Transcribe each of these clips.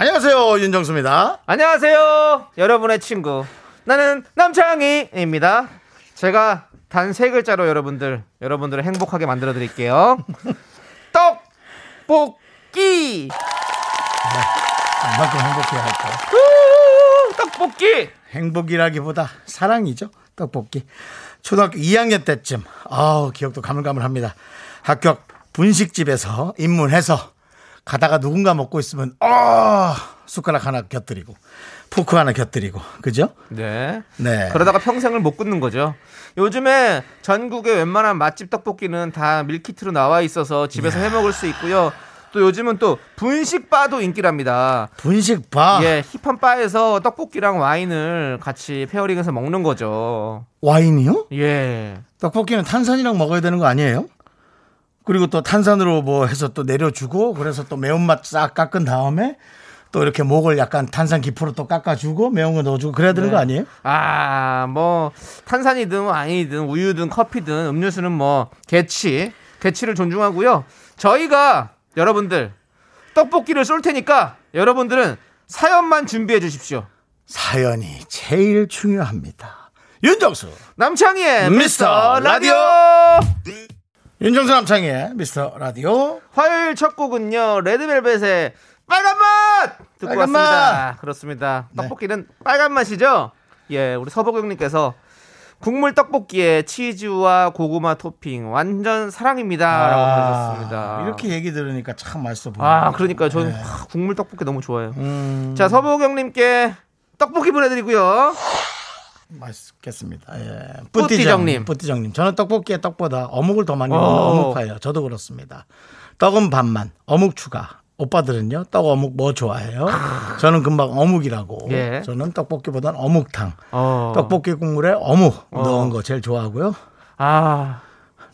안녕하세요 윤정수입니다. 안녕하세요, 여러분의 친구. 나는 남창희입니다. 제가 단 세 글자로 여러분들, 여러분들을 행복하게 만들어 드릴게요. 떡볶이! 얼마큼 행복해야 할까? 우, 떡볶이! 행복이라기보다 사랑이죠. 떡볶이. 초등학교 2학년 때쯤 아우 기억도 가물가물합니다. 학교 앞 분식집에서 입문해서 가다가 누군가 먹고 있으면 아 숟가락 하나 곁들이고 포크 하나 곁들이고 그죠? 네. 네. 그러다가 평생을 못 끊는 거죠. 요즘에 전국의 웬만한 맛집 떡볶이는 다 밀키트로 나와 있어서 집에서 해 먹을 수 있고요. 또 요즘은 또 분식바도 인기랍니다. 분식바 예, 힙한 바에서 떡볶이랑 와인을 같이 페어링해서 먹는 거죠. 와인이요? 예. 떡볶이는 탄산이랑 먹어야 되는 거 아니에요? 그리고 또 탄산으로 뭐 해서 또 내려주고 그래서 또 매운맛 싹 깎은 다음에 또 이렇게 목을 약간 탄산 기포로 또 깎아주고 매운 거 넣어주고 그래야 되는 네. 거 아니에요? 아, 뭐 탄산이든 와인이든 우유든 커피든 음료수는 뭐 개치, 개치를 존중하고요. 저희가 여러분들 떡볶이를 쏠 테니까 여러분들은 사연만 준비해 주십시오. 사연이 제일 중요합니다. 윤정수 남창희의 미스터 미스터 라디오. 윤정수 남창의 미스터 라디오 화요일 첫 곡은요 레드벨벳의 빨간 맛 듣고 빨간 왔습니다. 맛! 그렇습니다. 네. 떡볶이는 빨간 맛이죠. 예, 우리 서복영님께서 국물 떡볶이에 치즈와 고구마 토핑 완전 사랑입니다라고. 아, 이렇게 얘기 들으니까 참 맛있어 보여요. 아 그러니까 저는 네. 하, 국물 떡볶이 너무 좋아해요. 음, 자 서복영님께 떡볶이 보내드리고요. 맛있겠습니다. 예. 뿌띠정님. 뿌띠정님. 저는 떡볶이에 떡보다 어묵을 더 많이 먹는 어. 어묵파예요. 저도 그렇습니다. 떡은 반만, 어묵 추가. 오빠들은요, 떡 어묵 뭐 좋아해요? 저는 금방 어묵이라고. 예. 저는 떡볶이보단 어묵탕. 어. 떡볶이 국물에 어묵 넣은 거 제일 좋아하고요. 아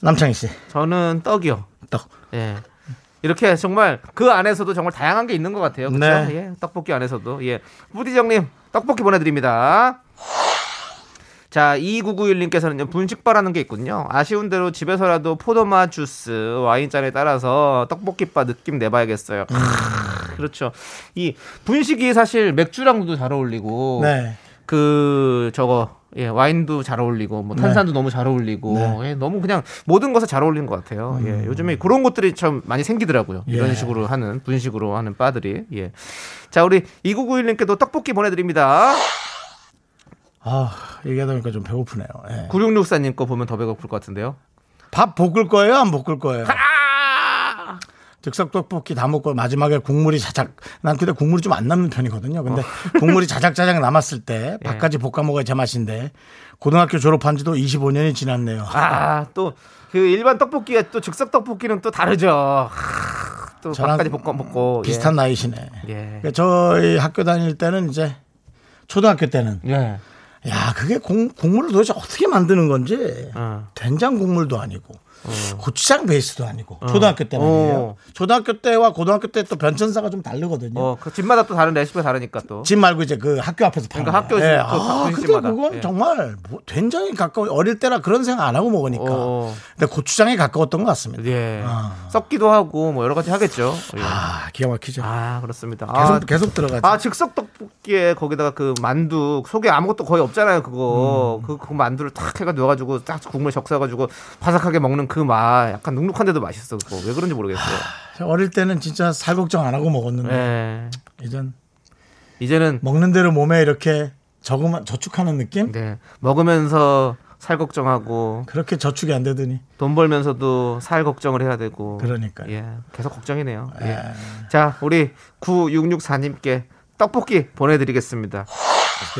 남창희 씨, 저는 떡이요. 떡. 예. 이렇게 정말 그 안에서도 정말 다양한 게 있는 것 같아요. 그렇죠? 네. 예. 떡볶이 안에서도 예. 부디정님 떡볶이 보내드립니다. 자, 2991님께서는요, 분식바라는 게 있군요. 아쉬운 대로 집에서라도 포도맛 주스, 와인잔에 따라서 떡볶이바 느낌 내봐야겠어요. 크, 그렇죠. 이 분식이 사실 맥주랑도 잘 어울리고, 네. 그, 저거, 예, 와인도 잘 어울리고, 뭐 탄산도 너무 잘 어울리고, 네. 예, 너무 그냥 모든 것에 잘 어울리는 것 같아요. 예, 요즘에 그런 것들이 참 많이 생기더라고요. 이런 예. 식으로 하는, 분식으로 하는 바들이. 예. 자, 우리 2991님께도 떡볶이 보내드립니다. 아, 얘기하다 보니까 좀 배고프네요. 예. 9664님 거 보면 더 배고플 것 같은데요. 밥 볶을 거예요? 안 볶을 거예요? 아! 즉석 떡볶이 다 먹고 마지막에 국물이 자작 난 근데 국물이 좀 안 남는 편이거든요. 근데 어. 국물이 자작자작 남았을 때 예. 밥까지 볶아 먹어야 제 맛인데 고등학교 졸업한 지도 25년이 지났네요. 아, 또 그 일반 떡볶이와 또 즉석 떡볶이는 또 다르죠. 하, 또 밥까지 볶아 먹고 비슷한 나이시네. 예. 그러니까 저희 학교 다닐 때는 이제 초등학교 때는 예. 예. 야 그게 공, 국물을 도대체 어떻게 만드는 건지 어. 된장 국물도 아니고 고추장 베이스도 아니고 초등학교 때는 이에요. 어. 초등학교 때와 고등학교 때 또 변천사가 좀 다르거든요. 어, 그 집마다 또 다른 레시피가 다르니까 또. 집 말고 이제 그 학교 앞에서 파는 그러니까 거. 학교에서 예. 그 아, 근데 분식집마다. 그건 예. 정말 뭐 된장이 가까워 어릴 때라 그런 생각 안 하고 먹으니까. 어. 근데 고추장에 가까웠던 것 같습니다. 예. 아. 썩기도 하고 뭐 여러 가지 하겠죠. 예. 아 기가 막히죠. 아, 그렇습니다. 계속 아, 계속 들어가죠. 아 즉석 떡볶이에 거기다가 그 만두 속에 아무것도 거의 없잖아요 그거 음. 그, 그 만두를 탁 해가 넣어 가지고 딱 국물 적셔 가지고 바삭하게 먹는 그맛 약간 눅눅한데도 맛있어 그거 왜 그런지 모르겠어요 저 어릴 때는 진짜 살 걱정 안 하고 먹었는데 예. 이젠 이제는 먹는 대로 몸에 이렇게 저금한 저축하는 느낌? 네 먹으면서 살 걱정하고 그렇게 저축이 안 되더니 돈 벌면서도 살 걱정을 해야 되고 그러니까요. 예 계속 걱정이네요 예. 예. 자 우리 9664님께 떡볶이 보내 드리겠습니다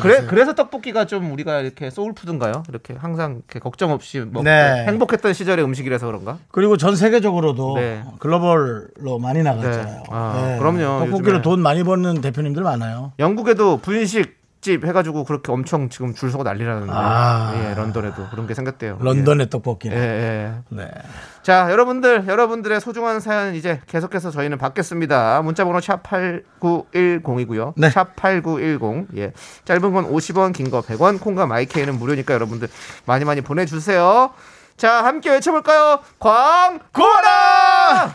그래 그래서 떡볶이가 좀 우리가 이렇게 소울푸드인가요? 이렇게 항상 이렇게 걱정 없이 먹고 네. 행복했던 시절의 음식이라서 그런가? 그리고 전 세계적으로도 네. 글로벌로 많이 나갔잖아요. 네. 아, 그럼요. 떡볶이로 요즘에. 돈 많이 버는 대표님들 많아요. 영국에도 분식 집 해가지고 그렇게 엄청 지금 줄 서고 난리라는데 아. 예, 런던에도 그런 게 생겼대요. 런던의 떡볶이. 예, 예, 예. 네. 자, 여러분들, 여러분들의 소중한 사연 이제 계속해서 저희는 받겠습니다. 문자번호 샵 8910이고요. 네. 샵 8910. 예. 짧은 건 50원, 긴 거 100원, 콩과 마이케이는 무료니까 여러분들 많이 많이 보내주세요. 자, 함께 외쳐볼까요? 광고라!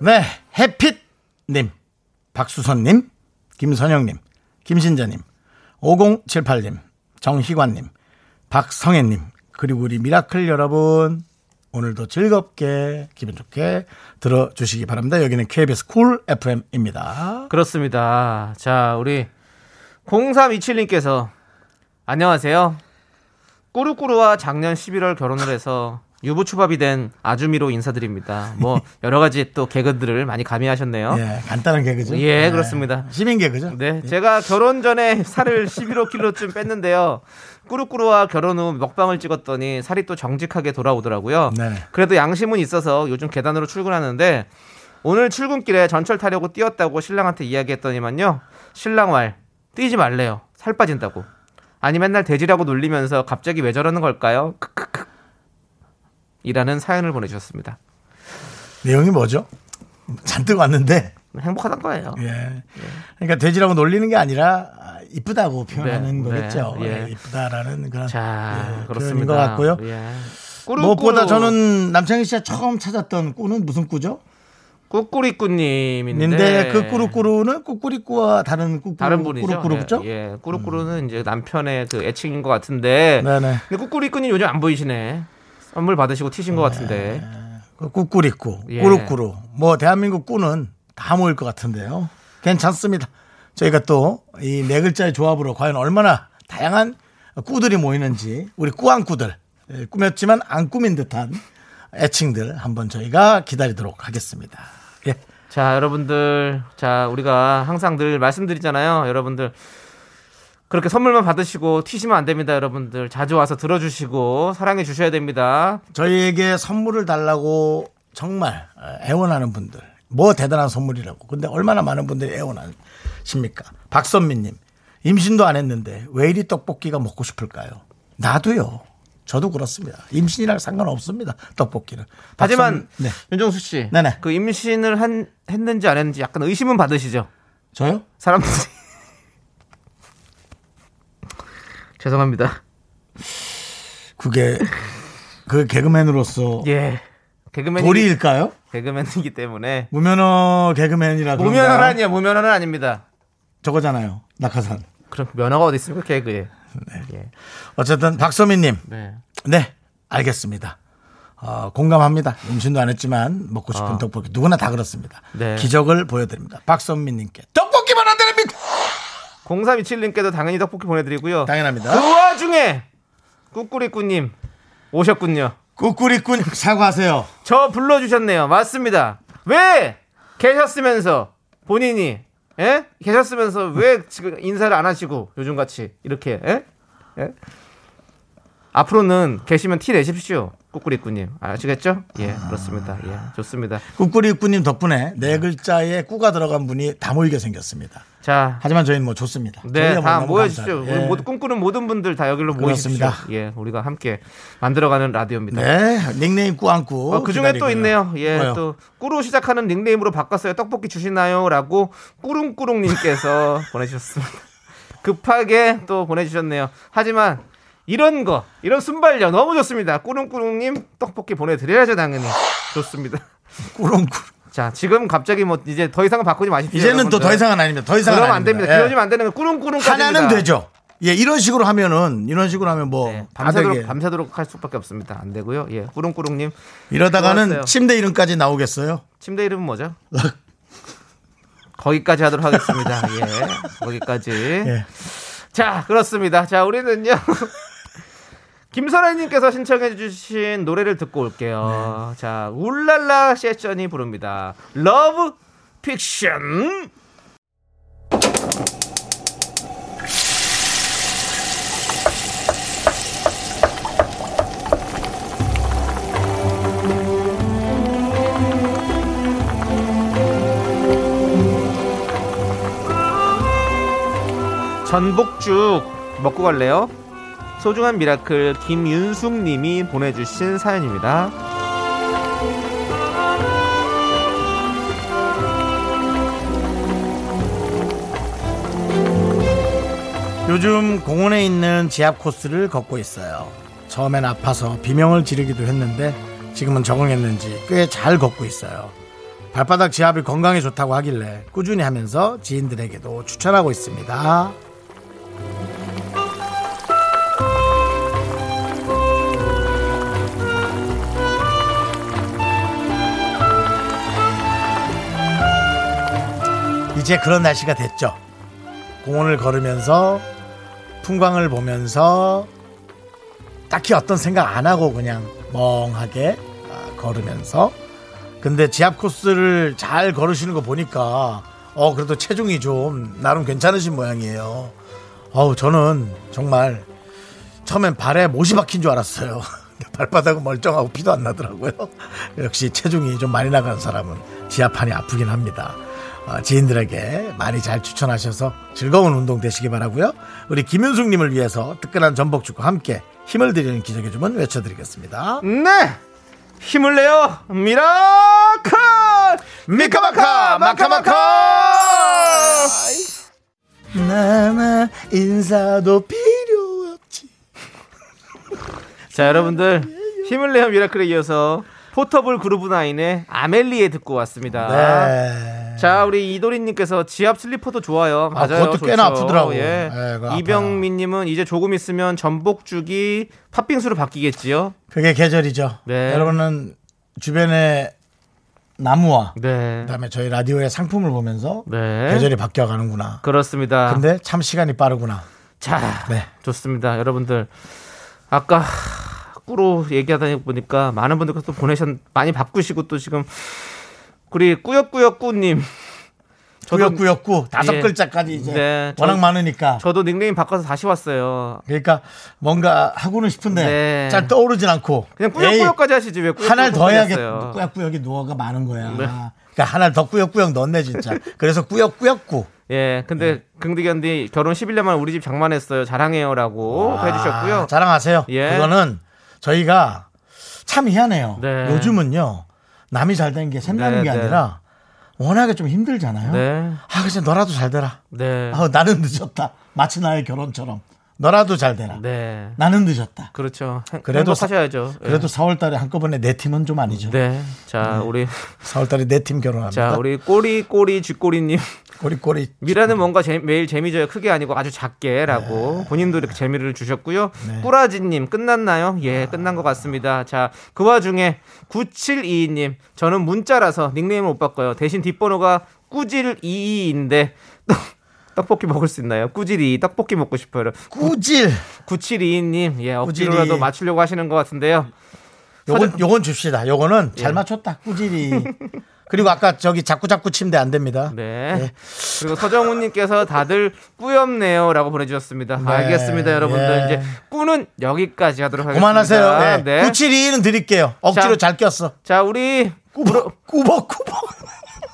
네, 해핏님, 박수선님, 김선영님, 김신자님, 5078님, 정희관님, 박성혜님, 그리고 우리 미라클 여러분, 오늘도 즐겁게, 기분 좋게 들어주시기 바랍니다. 여기는 KBS 쿨 FM입니다. 그렇습니다. 자, 우리 0327님께서 안녕하세요. 꾸루꾸루와 작년 11월 결혼을 해서 유부초밥이 된 아주미로 인사드립니다. 뭐 여러 가지 또 개그들을 많이 가미하셨네요. 예, 간단한 개그죠. 예, 네. 그렇습니다. 시민 개그죠. 네, 제가 결혼 전에 살을 11kg쯤 뺐는데요. 꾸루꾸루와 결혼 후 먹방을 찍었더니 살이 또 정직하게 돌아오더라고요. 네네. 그래도 양심은 있어서 요즘 계단으로 출근하는데 오늘 출근길에 전철 타려고 뛰었다고 신랑한테 이야기했더니만요. 신랑 말 뛰지 말래요. 살 빠진다고. 아니 맨날 돼지라고 놀리면서 갑자기 왜 저러는 걸까요? 크크크. 이라는 사연을 보내주셨습니다. 내용이 뭐죠? 잔뜩 왔는데, 행복하단 거예요. 예. 그러니까 돼지라고 놀리는 게 아니라 아, 이쁘다고 표현하는 네, 거겠죠. 네, 예. 예, 이쁘다라는 그런 자, 예, 그렇습니다. 것 같고요. 예. 무엇보다. 저는 남창희 씨가 처음 찾았던 꾸는 무슨 꾸죠? 꾸꾸리꾸님인데 그 꾸루꾸루는 꾸꾸리꾸와 다른 꾸꾸루, 다른 분이죠. 꾸루꾸루죠? 예, 예. 꾸루꾸루는 이제 남편의 그 애칭인 것 같은데. 네네. 근데 꾸꾸리꾸님 요즘 안 보이시네. 선물 받으시고 튀신 것 같은데. 그 꾸꾸리꾸, 예. 꾸루꾸루. 뭐 대한민국 꾸는 다 모일 것 같은데요. 괜찮습니다. 저희가 또 이 네 글자의 조합으로 과연 얼마나 다양한 꾸들이 모이는지 우리 꾸안꾸들 예, 꾸몄지만 안 꾸민 듯한 애칭들 한번 저희가 기다리도록 하겠습니다. 예. 자, 여러분들. 자, 우리가 항상 늘 말씀드리잖아요. 여러분들. 그렇게 선물만 받으시고 튀시면 안 됩니다, 여러분들. 자주 와서 들어주시고 사랑해 주셔야 됩니다. 저희에게 선물을 달라고 정말 애원하는 분들. 뭐 대단한 선물이라고. 근데 얼마나 많은 분들이 애원하십니까? 박선미님. 임신도 안 했는데 왜 이리 떡볶이가 먹고 싶을까요? 나도요. 저도 그렇습니다. 임신이랑 상관없습니다. 떡볶이는. 하지만 네. 윤정수 씨, 네네. 그 임신을 한 했는지 안 했는지 약간 의심은 받으시죠? 저요? 사람들이 죄송합니다. 그게 그 개그맨으로서 예. 개그맨 도리일까요? 개그맨이기 때문에 무면허 개그맨이라? 무면허는 아니야. 무면허는 아닙니다. 저거잖아요. 낙하산. 그럼 면허가 어디 있습니까? 개그에. 예. 어쨌든 박선미님. 네. 네, 알겠습니다. 어, 공감합니다. 임신도 안 했지만 먹고 싶은 아. 떡볶이 누구나 다 그렇습니다. 네. 기적을 보여드립니다. 떡볶이 보내드립니다. 0327님께도 당연히 떡볶이 보내드리고요. 당연합니다. 그 와중에 꾸꾸리꾸님 오셨군요. 꾸꾸리꾼 사과하세요. 저 불러주셨네요. 맞습니다. 왜 계셨으면서 본인이 예? 계셨으면서 왜 지금 인사를 안 하시고 요즘 같이 이렇게 예? 예? 앞으로는 계시면 티 내십시오. 꾸꾸리꾸님 아시겠죠? 예 그렇습니다. 예 좋습니다. 꾸꾸리꾼님 덕분에 네 글자에 꾸가 들어간 분이 다 모이게 생겼습니다. 자 하지만 저희는 뭐 좋습니다. 네, 저희가 다 너무 모여주십시오. 감사해요. 우리 예. 모두 꿈꾸는 모든 분들 다 여기로 모이십시오. 그렇습니다. 예, 우리가 함께 만들어가는 라디오입니다. 네, 닉네임 꾸안꾸. 어, 그 중에 또. 있네요. 예, 뭐요? 또 꾸루 시작하는 닉네임으로 바꿨어요. 떡볶이 주시나요?라고 꾸릉꾸릉님께서 보내주셨습니다. 급하게 또 보내주셨네요. 하지만 이런 거, 이런 순발력 너무 좋습니다. 꾸릉꾸릉님 떡볶이 보내드려야죠, 당연히. 좋습니다. 꾸렁꾸렁. 자, 지금 갑자기 뭐 이제 더 이상은 바꾸지 마십시오. 이제는 또. 더 이상은 아닙니다. 더 이상은 그러면 안 됩니다. 예. 그러지면 안 되는 거 꾸릉꾸릉까지 하나는 되죠. 예, 이런 식으로 하면은 이런 식으로 하면 뭐 네, 다 밤새도록 되게. 밤새도록 할 수밖에 없습니다. 안 되고요. 예, 꾸릉꾸릉님 이러다가는 좋았어요. 침대 이름까지 나오겠어요. 침대 이름은 뭐죠? 거기까지 하도록 하겠습니다. 예, 거기까지. 예. 자, 그렇습니다. 자, 우리는요. 김선아님께서 신청해주신 노래를 듣고 올게요. 네. 자, 울랄라 세션이 부릅니다. Love Fiction. 전복죽 먹고 갈래요? 소중한 miracle 김윤숙 님이 보내주신 사연입니다. 요즘 공원에 있는 지압 코스를 걷고 있어요. 처음엔 아파서 비명을 지르기도 했는데 지금은 적응했는지 꽤 잘 걷고 있어요. 발바닥 지압이 건강에 좋다고 하길래 꾸준히 하면서 지인들에게도 추천하고 있습니다. 이제 그런 날씨가 됐죠. 공원을 걸으면서 풍광을 보면서 딱히 어떤 생각 안 하고 그냥 멍하게 아, 걸으면서 근데 지압 코스를 잘 걸으시는 거 보니까 어 그래도 체중이 좀 나름 괜찮으신 모양이에요. 어우 저는 정말 처음엔 발에 못이 박힌 줄 알았어요. 발바닥은 멀쩡하고 피도 안 나더라고요. 역시 체중이 좀 많이 나가는 사람은 지압판이 아프긴 합니다. 어, 지인들에게 많이 잘 추천하셔서 즐거운 운동 되시기 바라고요. 우리 김윤숙님을 위해서 뜨끈한 전복죽과 함께 힘을 드리는 기적의 주문 외쳐드리겠습니다. 네! 힘을 내요! miracle! 미카마카 마카마카 나나 인사도 필요 없지 자, 여러분들. 힘을 내요 미라클에 이어서 포터블 그루브 나인의 아멜리에 듣고 왔습니다. 네. 자, 우리 이도리님께서 지압 슬리퍼도 좋아요. 아, 맞아요. 그것도 꽤나 좋죠. 아프더라고요. 예. 예. 이병민님은 이제 조금 있으면 전복죽이 팥빙수로 바뀌겠지요. 그게 계절이죠 네. 여러분은 주변에 나무와 네. 그다음에 저희 라디오의 상품을 보면서 네. 계절이 바뀌어 가는구나 그렇습니다. 근데 참 시간이 빠르구나 자, 네. 좋습니다. 여러분들. 아까 꾸로 얘기하다 보니까 많은 분들께서 또 보내셨, 많이 바꾸시고 또 지금 우리 꾸역꾸역꾸님. 꾸역꾸역꾸 다섯 예. 글자까지 이제 네, 워낙 저- 많으니까 저도 닉네임 바꿔서 다시 왔어요. 그러니까 뭔가 하고는 싶은데 네. 잘 떠오르진 않고 그냥 꾸역꾸역까지 하시지 왜 꾸역꾸역 하나를 더 해야겠 하셨어요? 꾸역꾸역이 노어가 많은 거야. 네. 그러니까 하나를 더 꾸역꾸역 넣네 진짜. 그래서 꾸역꾸역꾸. 예, 근데 네. 긍디견디 결혼 11년 만에 우리 집 장만했어요. 자랑해요라고 해주셨고요. 아, 자랑하세요. 예. 그거는 저희가 참 희한해요. 네. 요즘은요 남이 잘 되는 게 샘나는 네, 게 네. 아니라 워낙에 좀 힘들잖아요. 네, 아 그래서 너라도 잘 되라. 네, 아, 나는 늦었다. 마치 나의 결혼처럼 너라도 잘 되라. 네. 나는 늦었다. 그렇죠. 행- 그래도 행복하셔야죠. 예. 그래도 4월 달에 한꺼번에 네 팀은 좀 아니죠. 네. 자, 우리 4월 달에 네 팀 결혼합니다. 자, 우리 꼬리 꼬리 쥐꼬리 님 꼬리 꼬리 미라는 뭔가 재- 매일 재미져요. 크게 아니고 아주 작게라고 본인도 이렇게 재미를 주셨고요. 꾸라지 님 끝났나요? 예, 끝난 것 같습니다. 자, 그 와중에 9722 님 저는 문자라서 닉네임을 못 바꿔요. 대신 뒷번호가 꾸질22인데 떡볶이 먹을 수 있나요? 꾸질이 떡볶이 먹고 싶어요. 꾸질. 9722님 예. 억지로라도 맞추려고 하시는 것 같은데요. 요건 요건 줍시다. 요거는 예. 잘 맞췄다. 꾸질이. 그리고 아까 저기 자꾸 자꾸 침대 안 됩니다. 네. 예. 그리고 서정훈님께서 다들 꾸엽네요라고 보내주셨습니다. 네. 알겠습니다, 여러분들. 예. 이제 꾸는 여기까지 하도록 하겠습니다. 그만하세요. 네. 네. 972는 드릴게요. 억지로 자. 잘 꼈어. 자, 우리 꾸벅 꾸벅 꾸벅.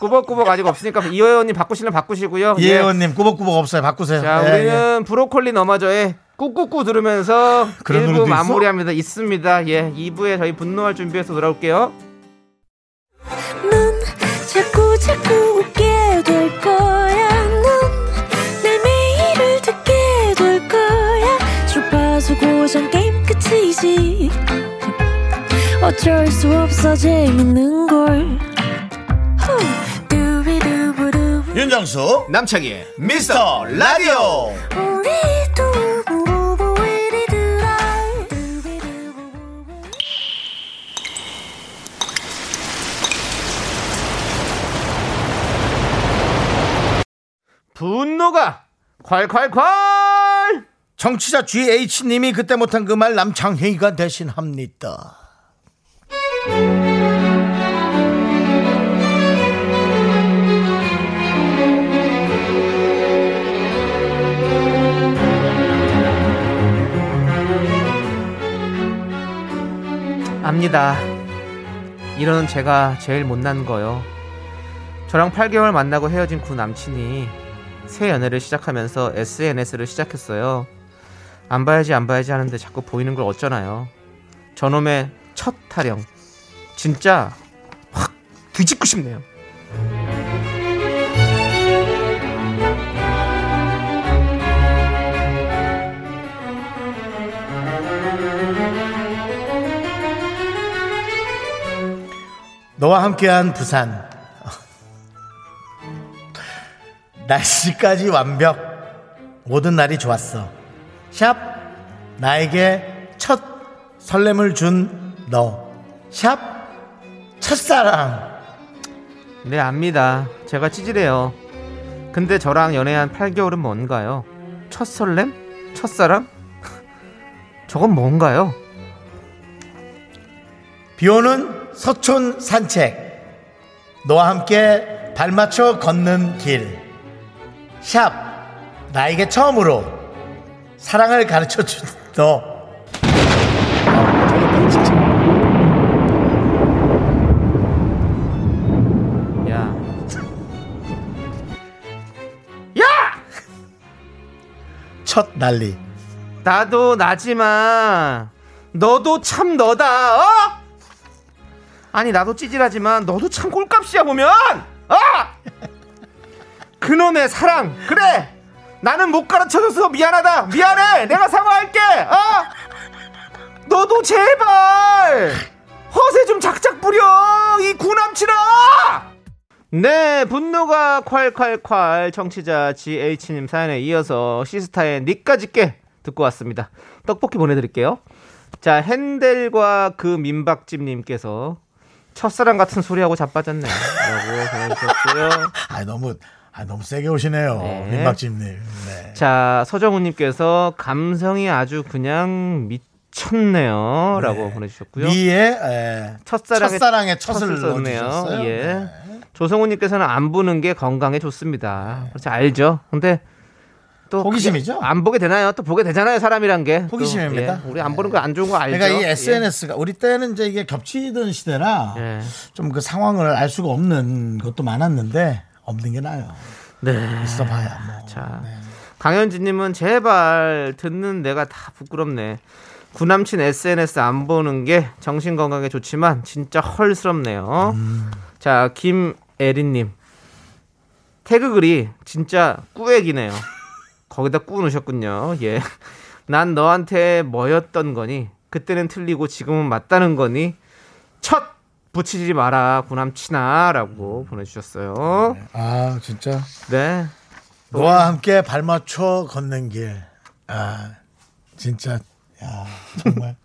꾸벅꾸벅 아직 없으니까 이호연님 바꾸시면 바꾸시고요. 예. 이혜원님 꾸벅꾸벅 없어요. 바꾸세요. 자, 예, 우리는 브로콜리 너마저의 꾹꾹꾹 들으면서 그런 1부 노래도 있어? 마무리합니다. 있습니다. 예, 2부에 저희 분노할 준비해서 돌아올게요. 넌 자꾸 자꾸 웃게 될 거야. 넌내 매일을 듣게 될 거야. 주파수 고정 게임 끝이지. 어쩔 수 없어 재밌는 걸 윤정수 남창희의 미스터 라디오. 분노가 콸콸콸 정치자 GH님이 그때 못한 그 말 남창희가 대신합니다. 압니다. 이런 제가 제일 못난 거요. 저랑 8개월 만나고 헤어진 구 남친이 새 연애를 시작하면서 SNS를 시작했어요. 안 봐야지 안 봐야지 하는데 자꾸 보이는 걸 어쩌나요? 저놈의 첫 타령. 진짜 확 뒤집고 싶네요. 너와 함께한 부산. 날씨까지 완벽. 모든 날이 좋았어. 샵. 나에게 첫 설렘을 준 너. 샵. 첫사랑. 네, 압니다. 제가 찌질해요. 근데 저랑 연애한 8개월은 뭔가요? 첫 설렘? 첫사랑? 저건 뭔가요? 비 오는 서촌 산책. 너와 함께 발맞춰 걷는 길. 샵. 나에게 처음으로 사랑을 가르쳐 준 너. 아, 저거 진짜. 야. 야! 첫 난리. 나도 나지만 너도 참 너다. 어? 아니 나도 찌질하지만 너도 참 꼴값이야 보면. 어? 그놈의 사랑. 그래. 나는 못 가르쳐줘서 미안하다. 미안해. 내가 사과할게. 어? 너도 제발 허세 좀 작작 부려 이 구남친아. 네, 분노가 콸콸콸 청취자 GH님 사연에 이어서 시스타의 니까짓게 듣고 왔습니다. 떡볶이 보내드릴게요. 자, 핸델과 그 민박집님께서 첫사랑 같은 소리하고 자빠졌네. 라고 보내주셨고요. 아 너무 아 너무 세게 오시네요. 네. 민박집님. 네. 자, 서정우님께서 감성이 아주 그냥 미쳤네요. 라고 보내주셨고요. 미의 에, 첫사랑의, 첫사랑의 첫을. 넣어주셨어요. 예. 네. 조성우님께서는 안 보는 게 건강에 좋습니다. 그렇지 알죠. 근데 또 호기심이죠? 안 보게 되나요? 또 보게 되잖아요. 사람이란 게. 또, 호기심입니다. 예. 우리 안 보는 거 안 좋은 거 알죠. 그러니까 이 예. SNS가 우리 때는 이제 이게 겹치던 시대라 예. 좀그 상황을 알 수가 없는 것도 많았는데 없는 게 나아요. 네. 있어 봐야 뭐. 자, 강현진님은 제발 듣는 내가 다 부끄럽네. 구남친 SNS 안 보는 게 정신 건강에 좋지만 진짜 헐스럽네요. 음. 자, 김애린님 태그글이 진짜 꾸액이네요. 거기다 꾸 넣으셨군요. 예. 난 너한테 뭐였던 거니? 그때는 틀리고 지금은 맞다는 거니? 첫 붙이지 마라 구남친아라고 보내주셨어요. 아 진짜 네. 너와 함께 발맞춰 걷는 길. 아 진짜 야 정말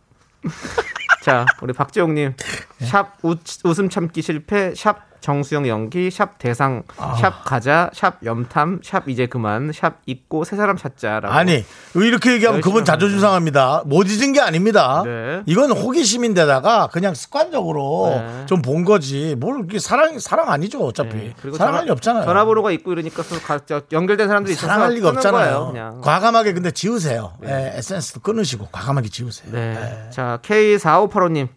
자, 우리 박재홍님. 네. 샵 우, 웃음 참기 실패, 샵 정수영 연기, 샵 대상, 아. 샵 가자, 샵 염탐, 샵 이제 그만, 샵 잊고 새 사람 찾자라고. 아니 이렇게 얘기하면 그분 자존심 상합니다. 못 잊은 게 아닙니다. 네. 이건 호기심인데다가 그냥 습관적으로 네. 좀본 거지. 뭘 이렇게 사랑 사랑 아니죠 어차피. 네, 그리고 사랑할 리 없잖아요. 전화번호가 있고 이러니까 서 가- 저 연결된 사람들이 있어서 사랑할 리가 없잖아요. 거예요, 그냥. 과감하게 근데 지우세요. 예, SNS도 끊으시고 과감하게 지우세요. 네. 자, K4585님.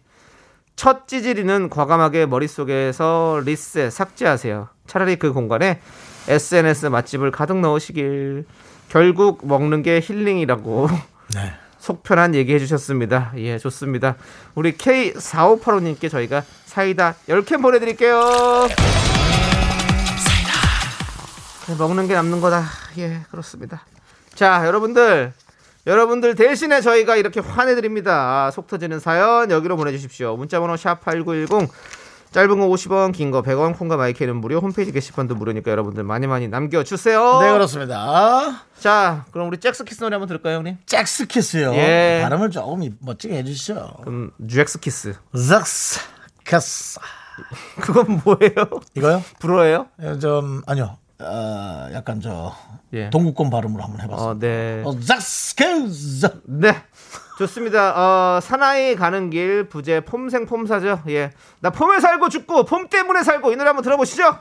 첫 찌질이는 과감하게 머릿속에서 리셋 삭제하세요. 차라리 그 공간에 SNS 맛집을 가득 넣으시길. 결국 먹는 게 힐링이라고 네. 속 편한 얘기 해주셨습니다. 예, 좋습니다. 우리 K4585님께 저희가 사이다 10캔 보내드릴게요. 사이다. 먹는 게 남는 거다. 예, 그렇습니다. 자, 여러분들. 여러분들 대신에 저희가 이렇게 환해드립니다. 속 터지는 사연 여기로 보내주십시오. 문자번호 샵8910 짧은 거 50원, 긴 거 100원, 콩과 마이크는 무료, 홈페이지 게시판도 무료니까 여러분들 많이 많이 남겨주세요. 네, 그렇습니다. 자, 그럼 우리 잭스키스 노래 한번 들을까요, 형님? 잭스키스요. 예. 발음을 조금 멋지게 해주시죠. 그럼 잭스키스. 잭스키스. 그건 뭐예요? 이거요? 불어예요? 예, 좀 아니요. 어, 약간 저 예. 동구권 발음으로 한번 해봤어요. 어, 네. 어, 젝스키스. 네. 좋습니다. 어, 사나이 가는 길 부제 폼생 폼사죠. 예. 나 폼에 살고 죽고 폼 때문에 살고 이 노래 한번 들어보시죠.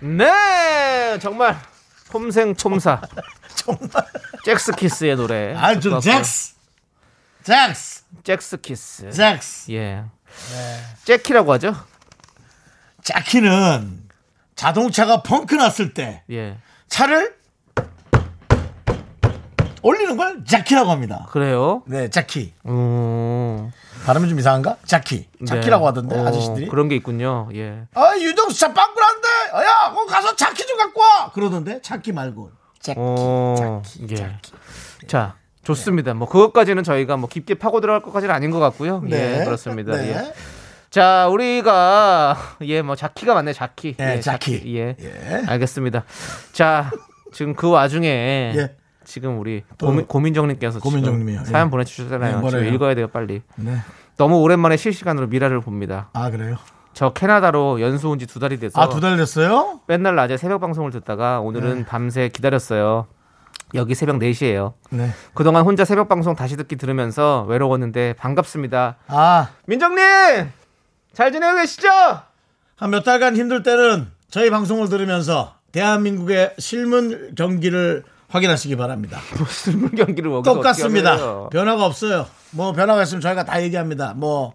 네. 정말 폼생 폼사. 정말. 젝스키스의 노래. 아, 좀 듣고 왔고요. 젝스. 젝스. 젝스키스. 젝스. 예. 젝키라고 하죠. 자키는 자동차가 펑크 났을 때 예. 차를 올리는 걸 자키라고 합니다. 그래요. 네, 자키. 음. 발음이 좀 이상한가? 자키. 자키라고 하던데 어, 아저씨들이. 그런 게 있군요. 예. 아, 유정수 차 빵꾸난데. 어, 야, 거 가서 자키 좀 갖고 와. 그러던데 자키 말고. 자키. 어, 자키. 예. 자키. 자, 좋습니다. 뭐 그것까지는 저희가 뭐 깊게 파고 들어갈 것까지는 아닌 것 같고요. 네. 예, 그렇습니다. 네. 예. 자, 우리가 예, 뭐 자키가 맞네, 자키. 네, 예, 자키. 예. 예. 알겠습니다. 자, 지금 그 와중에 예. 지금 우리 또 고민, 고민정님께서 지금 고민정님이요. 예. 사연 보내주셨잖아요. 네, 뭐래요? 지금 읽어야 돼요, 빨리. 네. 너무 오랜만에 실시간으로 미라를 봅니다. 아, 그래요? 저 캐나다로 연수 온 지 두 달이 돼서 아, 두 달 됐어요? 맨날 낮에 새벽 방송을 듣다가 오늘은 네. 밤새 기다렸어요. 여기 새벽 4시예요. 네. 그동안 혼자 새벽 방송 다시 듣기 들으면서 외로웠는데 반갑습니다. 아, 민정님! 잘 지내고 계시죠? 한 몇 달간 힘들 때는 저희 방송을 들으면서 대한민국의 실문 경기를 확인하시기 바랍니다. 무슨 경기를 먹어서 똑같습니다. 변화가 없어요. 뭐 변화가 있으면 저희가 다 얘기합니다. 뭐,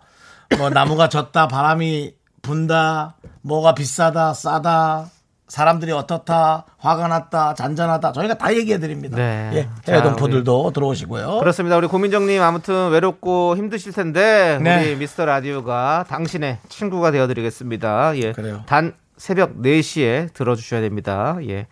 뭐 나무가 졌다, 바람이 분다, 뭐가 비싸다, 싸다, 사람들이 어떻다, 화가 났다, 잔잔하다, 저희가 다 얘기해 드립니다. 네. 예, 자, 해외 동포들도 들어오시고요. 그렇습니다. 우리 고민정님 아무튼 외롭고 힘드실 텐데 네. 우리 미스터 라디오가 당신의 친구가 되어드리겠습니다. 예. 그래요. 단 새벽 4시에 들어주셔야 됩니다. 예.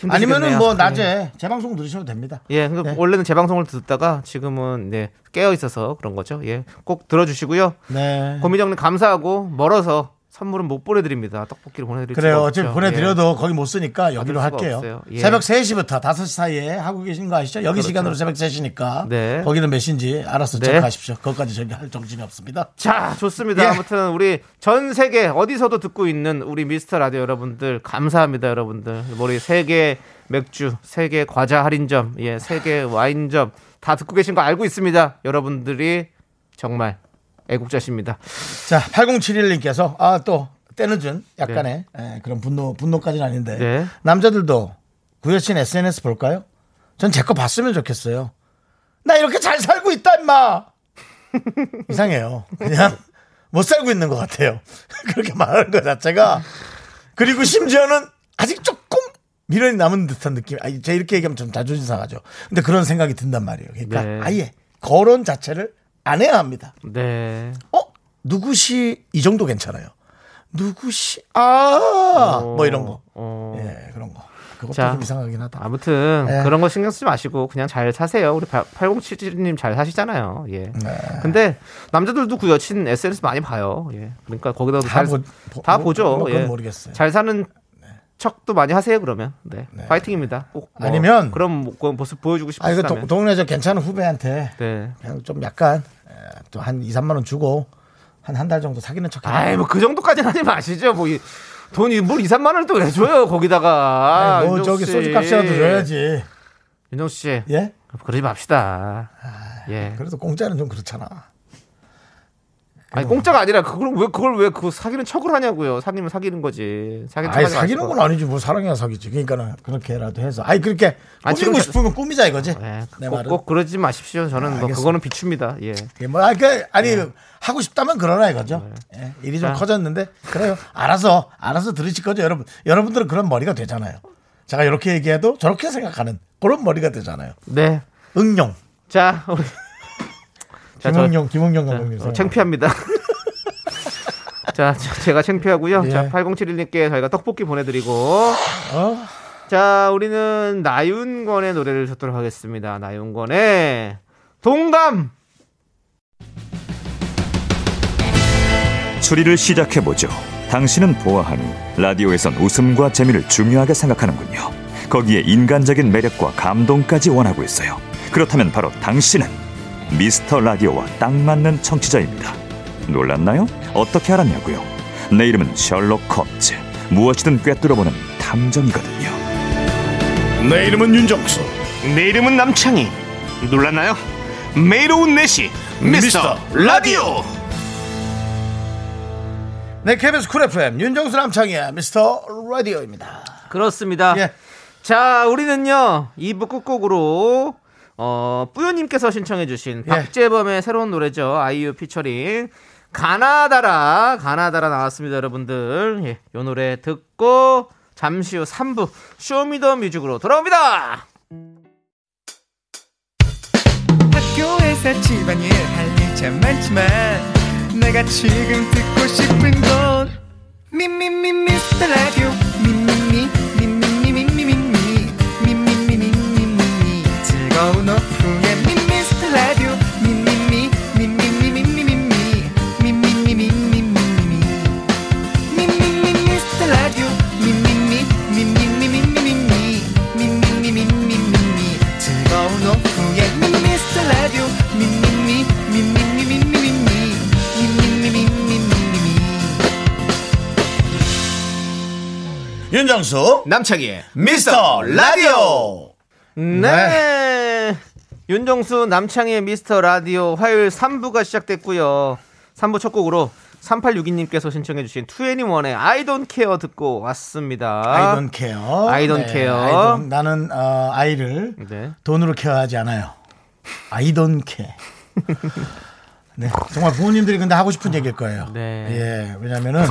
힘드시겠네요. 아니면은 뭐 예. 낮에 재방송 들으셔도 됩니다. 예, 네. 원래는 재방송을 듣다가 지금은 네, 깨어 있어서 그런 거죠. 예, 꼭 들어주시고요. 네. 고미정님 감사하고 멀어서 선물은 못 보내드립니다. 떡볶이를 보내드릴 그래요. 어차피 없죠. 보내드려도 거기 못 쓰니까 여기로 할게요. 예. 새벽 3시부터 5시 사이에 하고 계신 거 아시죠? 여기 그렇죠. 시간으로 새벽 3시니까. 네. 거기는 몇 시인지 알아서 네. 체크하십시오. 그것까지 저희 할 정신이 없습니다. 예. 자, 좋습니다. 예. 아무튼 우리 전 세계 어디서도 듣고 있는 우리 미스터 라디오 여러분들 감사합니다, 여러분들. 우리 세계 맥주, 세계 과자 할인점, 예, 세계 와인점 다 듣고 계신 거 알고 있습니다. 여러분들이 정말 애국자십니다. 자, 8071님께서 아, 또 때늦은 약간의 예, 그런 분노, 분노까지는 아닌데. 네. 남자들도 구여친 SNS 볼까요? 전 제 거 봤으면 좋겠어요. 나 이렇게 잘 살고 있다, 임마! 이상해요. 그냥 못 살고 있는 것 같아요. 그렇게 말하는 것 자체가. 그리고 심지어는 아직 조금 미련이 남은 듯한 느낌. 아, 제가 이렇게 얘기하면 좀 자존심 상하죠. 근데 그런 생각이 든단 말이에요. 그러니까 네. 아예 거론 자체를 안 해야 합니다. 네. 어? 누구시 이 정도 괜찮아요. 누구시 아, 뭐 이런 거. 어. 예, 그런 거. 그것도 자, 좀 이상하긴 하다. 아무튼 네. 그런 거 신경 쓰지 마시고 그냥 잘 사세요. 우리 8077님 잘 사시잖아요. 예. 네. 근데 남자들도 그 여친 SNS 많이 봐요. 예. 그러니까 거기다가 다 잘, 보- 보- 다 뭐- 보죠. 뭐 예. 모르겠어요. 잘 사는 척도 많이 하세요. 그러면 네, 파이팅입니다. 꼭 뭐 아니면- 그런 뭐- 모습 보여주고 아, 이거 싶으시다면 도- 동네 저 괜찮은 후배한테 네. 그냥 좀 약간 또한 2, 3만 원 주고 한 한 달 정도 사귀는 척 아이 뭐그 정도까지는 하지 마시죠. 뭐 이, 돈이 뭘 2, 3만 원을 또 왜 줘요? 거기다가 아니, 뭐 저기 씨. 소주값이라도 줘야지. 윤정수 씨 예? 그러지 맙시다. 예. 그래도 공짜는 좀 그렇잖아. 아니 공짜가 아니라 그걸 왜 그걸 왜 그 사귀는 척을 하냐고요. 사귀면 사귀는 거지. 사귀는 아니 사귀는. 건 아니지 뭐 사랑해야 사귀지. 그러니까는 그렇게라도 해서. 아니 그렇게 아니, 꾸미고 저- 싶으면 꾸미자 이거지. 예, 내 꼭, 말은. 꼭 그러지 마십시오. 저는 뭐 알겠습니다. 그거는 비춥니다. 예. 예, 뭐, 아, 그, 아니, 하고 싶다면 그러나 이거죠. 네. 예, 일이 좀 자. 커졌는데, 그래요. 알아서, 알아서 들으실 거죠, 여러분. 여러분들은 그런 머리가 되잖아요. 제가 이렇게 얘기해도 저렇게 생각하는 그런 머리가 되잖아요. 네. 응용. 자, 우리 김응용, 김응용 감독님. 어. 창피합니다. 자, 저- 제가 창피하고요. 예. 자, 8071님께 저희가 떡볶이 보내드리고 어? 자, 우리는 나윤권의 노래를 듣도록 하겠습니다. 나윤권의 동감. 추리를 시작해보죠. 당신은 보아하니 라디오에선 웃음과 재미를 중요하게 생각하는군요. 거기에 인간적인 매력과 감동까지 원하고 있어요. 그렇다면 바로 당신은 미스터 라디오와 딱 맞는 청취자입니다. 놀랐나요? 어떻게 알았냐고요? 내 이름은 셜록 홈즈. 무엇이든 꿰뚫어보는 탐정이거든요. 내 이름은 윤정수. 내 이름은 남창희. 놀랐나요? 매일 오후 4시 미스터 라디오. 네, KBS 쿨 FM 윤정수 남창희의 미스터 라디오입니다. 그렇습니다. 예. 자, 우리는요, 2부 끝곡으로, 어, 뿌요님께서 신청해주신 예. 박재범의 새로운 노래죠. 아이유 피처링. 가나다라, 가나다라 나왔습니다, 여러분들. 예, 요 노래 듣고, 잠시 후 3부, 쇼미더 뮤직으로 돌아옵니다! 학교에서 집안일 할 일 참 많지만 내가 지금 듣고 싶은 건 미 미 미 미스터 라디오 미미미 윤정수 남창희의 미스터 라디오. 네. 윤정수 남창희의 미스터 라디오 화요일 3부가 시작됐고요. 3부 첫 곡으로 3862님께서 신청해주신 2NE1의 I don't care 듣고 왔습니다. 아이돈 케어. I don't care. 아이돈, 나는 어, 아이를 네. 돈으로 케어하지 않아요. 아이돈 케. 네, 정말 부모님들이 근데 하고 싶은 얘기일 거예요. 네. 예, 왜냐면은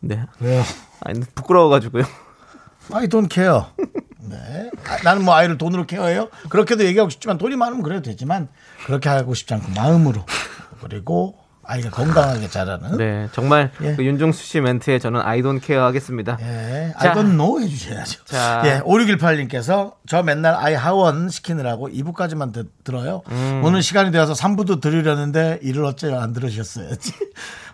네. 왜요? 아니, 부끄러워가지고요. 아이돈 케어. 네. 아, 나는 뭐 아이를 돈으로 케어해요? 그렇게도 얘기하고 싶지만 돈이 많으면 그래도 되지만 그렇게 하고 싶지 않고 마음으로 그리고 아이가 건강하게 자라는 네. 정말 예. 그 윤정수 씨 멘트에 저는 I don't care 하겠습니다. 예, 자. I don't know 해주셔야죠. 자. 예, 5618님께서 저 맨날 아이 하원 시키느라고 2부까지만 드, 들어요. 음. 오늘 시간이 되어서 3부도 들으려는데 이를 어째 안 들으셨어야지.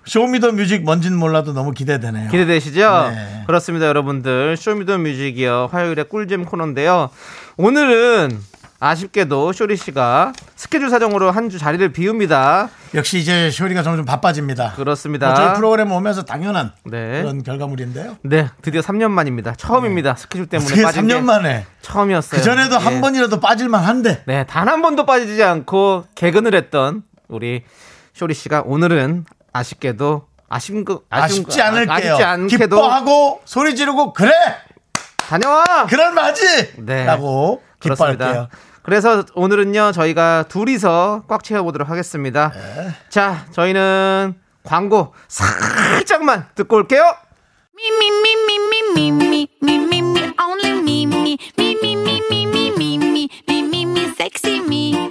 쇼미더 뮤직 뭔진 몰라도 너무 기대되네요. 기대되시죠? 네. 그렇습니다, 여러분들. 쇼미더뮤직이요. 화요일에 꿀잼 코너인데요. 오늘은 아쉽게도 쇼리 씨가 스케줄 사정으로 한 주 자리를 비웁니다. 역시 이제 쇼리가 점점 바빠집니다. 그렇습니다. 뭐 저희 프로그램 오면서 당연한 네. 그런 결과물인데요. 네, 드디어 3년 만입니다. 처음입니다. 스케줄 때문에 빠진 3년 게 만에. 처음이었어요. 그 전에도 예. 한 번이라도 빠질만 한데. 네, 단 한 번도 빠지지 않고 개근을 했던 우리 쇼리 씨가 오늘은 아쉽게도 아쉬운 거 아쉬운 아쉽지 거- 않을게요. 아쉽지 않게도 기뻐하고 소리 지르고 그래 다녀와. 그럴 맞지 네. 라고 기뻐할게요. 그렇습니다. 그래서 오늘은요 저희가 둘이서 꽉 채워보도록 하겠습니다. 네. 자, 저희는 광고 살짝만 듣고 올게요. Me, only sexy me. Me,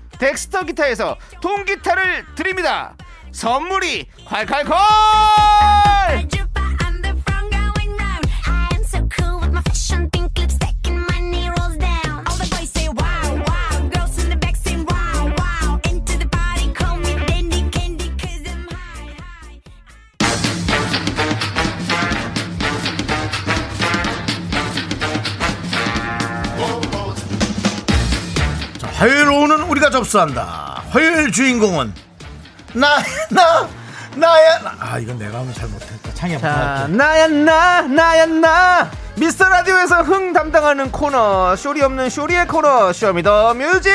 덱스터 기타에서 통기타를 드립니다. 선물이 콸콸콸 화요일 오후는 우리가 접수한다. 화요일 주인공은 나, 나, 나야. 나. 아, 이건 내가 하면 잘 못했다. 창희 자. 나야 나 나야 나 미스터 라디오에서 흥 담당하는 코너 쇼리 없는 쇼리의 코너 쇼미더 뮤직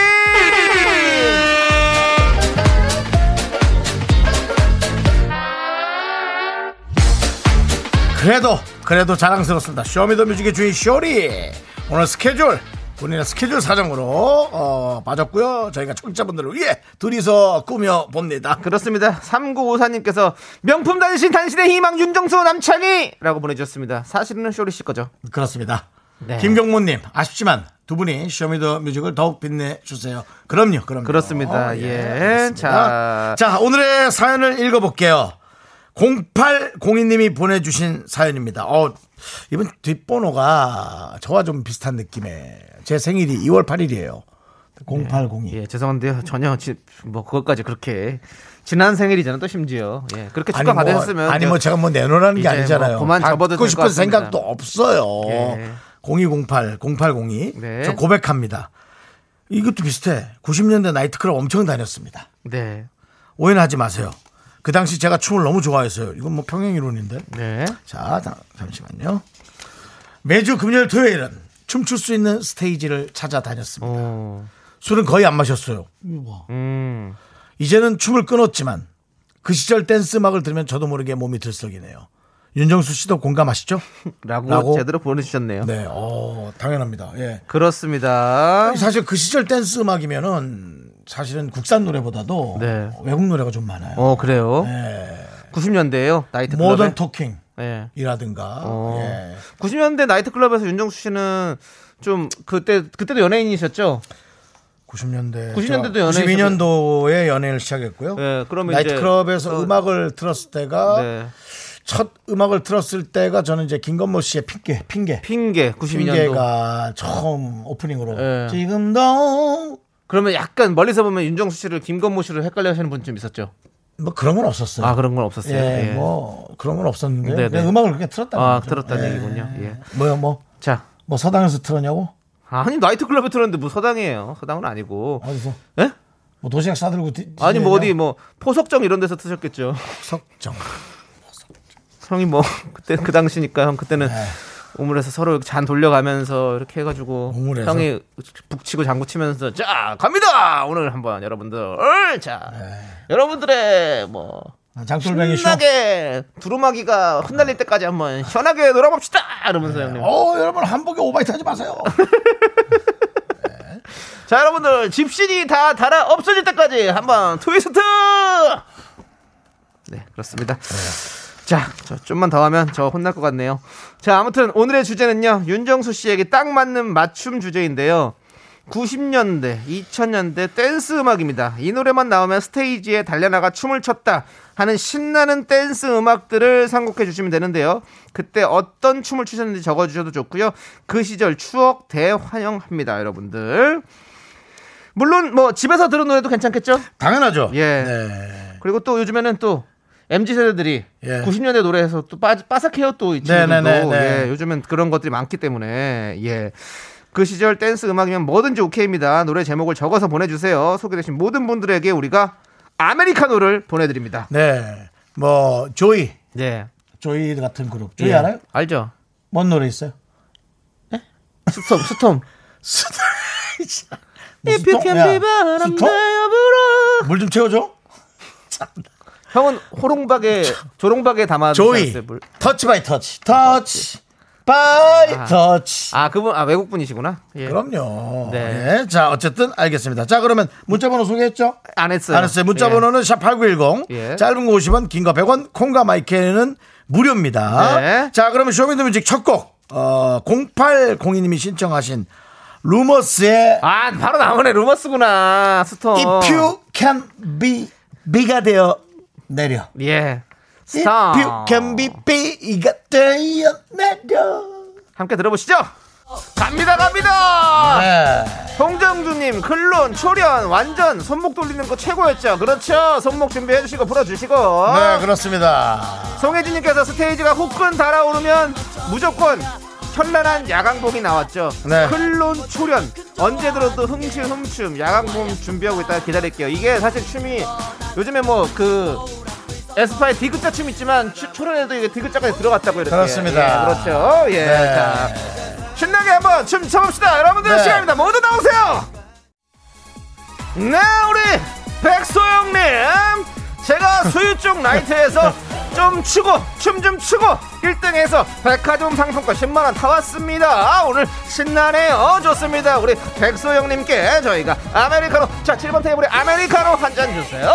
그래도, 그래도 자랑스럽습니다. 쇼미더 뮤직의 주인 쇼리. 오늘 스케줄 본인의 스케줄 사정으로 어, 빠졌고요. 저희가 청자분들을 위해 둘이서 꾸며 봅니다. 그렇습니다. 3954님께서 명품 단신 단신의 희망 윤정수 남창희라고 보내주셨습니다. 사실은 쇼리 씨 거죠. 그렇습니다. 네. 김경모님 아쉽지만 두 분이 쇼미더 뮤직을 더욱 빛내 주세요. 그럼요, 그럼요. 그렇습니다. 예. 알겠습니다. 자. 자, 오늘의 사연을 읽어볼게요. 0802님이 보내주신 사연입니다. 어, 이번 뒷번호가 저와 좀 비슷한 느낌의 제 생일이 2월 8일이에요. 0802. 예, 죄송한데요. 전혀 지, 뭐 그것까지 그렇게 지난 생일이잖아요. 또 심지어 예, 그렇게 아니 축하 뭐, 받으셨으면 아니 뭐 제가 뭐 내놓으라는 게 이제 아니잖아요. 뭐 그만 접어도 싶은. 생각도 없어요. 예. 0208, 0802. 네. 저 고백합니다. 이것도 비슷해. 90년대 나이트클럽 엄청 다녔습니다. 네, 오해는 하지 마세요. 그 당시 제가 춤을 너무 좋아했어요. 이건 뭐 평행 이론인데. 네. 자, 다- 잠시만요. 매주 금요일 토요일은 춤출 수 있는 스테이지를 찾아다녔습니다. 오, 술은 거의 안 마셨어요. 음, 이제는 춤을 끊었지만 그 시절 댄스 음악을 들으면 저도 모르게 몸이 들썩이네요. 윤정수 씨도 공감하시죠? 라고, 라고? 제대로 보내주셨네요. 네, 어, 당연합니다. 예. 그렇습니다. 사실 그 시절 댄스 음악이면은 사실은 국산 노래보다도 네. 외국 노래가 좀 많아요. 어, 그래요. 예. 90년대에요. 나이트 클럽에. 모던 토킹. 예. 이라든가 어. 예. 90년대 나이트 클럽에서 윤정수 씨는 좀 그때 그때도 연예인이셨죠? 90년대 90년대도 연예인 92년도에 연예를 시작했고요. 예, 그러면 나이트클럽에서 그- 음악을 들었을 때가 네. 첫 음악을 들었을 때가 저는 이제 김건모 씨의 핑계 핑계 핑계 92년도. 핑계가 처음 오프닝으로 예. 지금도 그러면 약간 멀리서 보면 윤정수 씨를 김건모 씨를 헷갈려 하시는 분 좀 있었죠. 뭐 그런 건 없었어요. 아, 그런 건 없었어요. 예, 예. 뭐 그런 건 없었는데 네네. 그냥 음악을 그렇게 틀었다. 아, 들었다는 얘기군요. 예. 뭐야 뭐. 자. 뭐 서당에서 틀었냐고? 아니 나이트 클럽에 들었는데 뭐 서당이에요. 서당은 아니고. 어디서? 예? 뭐 도시락 싸들고 뒤, 아니 뭐 어디? 뭐 포석정 이런 데서 트셨겠죠. 석정. 형이 뭐 그때 그 당시니까 형 그때는 네. 우물에서 서로 잔 돌려가면서 이렇게 해가지고 우물에서? 형이 북치고 장구 치면서 자 갑니다! 오늘 한번 여러분들. 자 네. 여러분들의 뭐 아, 장돌뱅이 쇼. 신나게 두루마기가 흩날릴 때까지 한번 시원하게 놀아봅시다! 이러면서 형님. 어 여러분 한복에 오바이트 하지 마세요. 자 여러분들 집신이 다 달아 없어질 때까지 한번 트위스트! 네 그렇습니다 자저 좀만 더 하면 저 혼날 것 같네요 자 아무튼 오늘의 주제는요 윤정수 씨에게 딱 맞는 맞춤 주제인데요 90년대 2000년대 댄스 음악입니다 이 노래만 나오면 스테이지에 달려나가 춤을 췄다 하는 신나는 댄스 음악들을 선곡해 주시면 되는데요 그때 어떤 춤을 추셨는지 적어 주셔도 좋고요 그 시절 추억 대환영합니다 여러분들 물론 뭐 집에서 들은 노래도 괜찮겠죠? 당연하죠. 예. 네. 그리고 또 요즘에는 또 MZ 세대들이 예. 90년대 노래에서 또 빠, 빠삭해요 또 이 친구들도 네네네네. 예, 요즘엔 그런 것들이 많기 때문에 예. 그 시절 댄스 음악이면 뭐든지 오케이입니다. 노래 제목을 적어서 보내주세요. 소개되신 모든 분들에게 우리가 아메리카노를 보내드립니다. 네. 뭐 조이, 네. 조이 같은 그룹. 조이 예. 알아요? 알죠? 뭔 노래 있어요? 스톰, 스톰. 무슨 If you 똥? can 야, be 바람? 내어 불어. 물 좀 채워줘. 형은 호롱박에 조롱박에 담아 조이. Touch by touch. Touch by 아. 터치. 아 그분 아 외국 분이시구나. 예. 그럼요. 네. 예. 자, 어쨌든 알겠습니다. 자, 그러면 문자번호 소개했죠? 안 했어요. 알았어요. 문자번호는 샵8910. 예. 짧은 거 50원, 긴 거 100원, 콩과 마이크는 무료입니다. 네. 자, 그러면 쇼미더뮤직 첫 곡. 어, 0802님이 신청하신 루머스의 아 바로 나오네 루머스구나 스톰. If you can be B가 되어 내려. 예. If 스톰. you can be B가 되어 내려. 함께 들어보시죠. 갑니다 갑니다. 네. 홍정주님 클론 초련 완전 손목 돌리는 거 최고였죠. 그렇죠. 손목 준비해 주시고 풀어 주시고. 네, 그렇습니다. 송혜진님께서 스테이지가 후끈 달아오르면 무조건 현란한 야광봉이 나왔죠. 네. 클론 초련 언제 들어도 흠춤 야광봉 준비하고 있다가 기다릴게요. 이게 사실 춤이 요즘에 뭐그 에스파의 디귿자 춤 있지만 추- 초련에도 이게 디귿자까지 들어갔다고 이렇게. 그렇습니다. 예, 그렇죠. 예. 네. 자 신나게 한번 춤 춰봅시다. 여러분들의 네. 시간입니다. 모두 나오세요. 네, 우리 백소영님. 제가 수유 쪽 나이트에서 좀 추고 춤 좀 추고 1등에서 백화점 상품권 10만원 타왔습니다. 아, 오늘 신나네요. 좋습니다. 우리 백소영님께 저희가 아메리카노 자 7번 테이블에 아메리카노 한 잔 주세요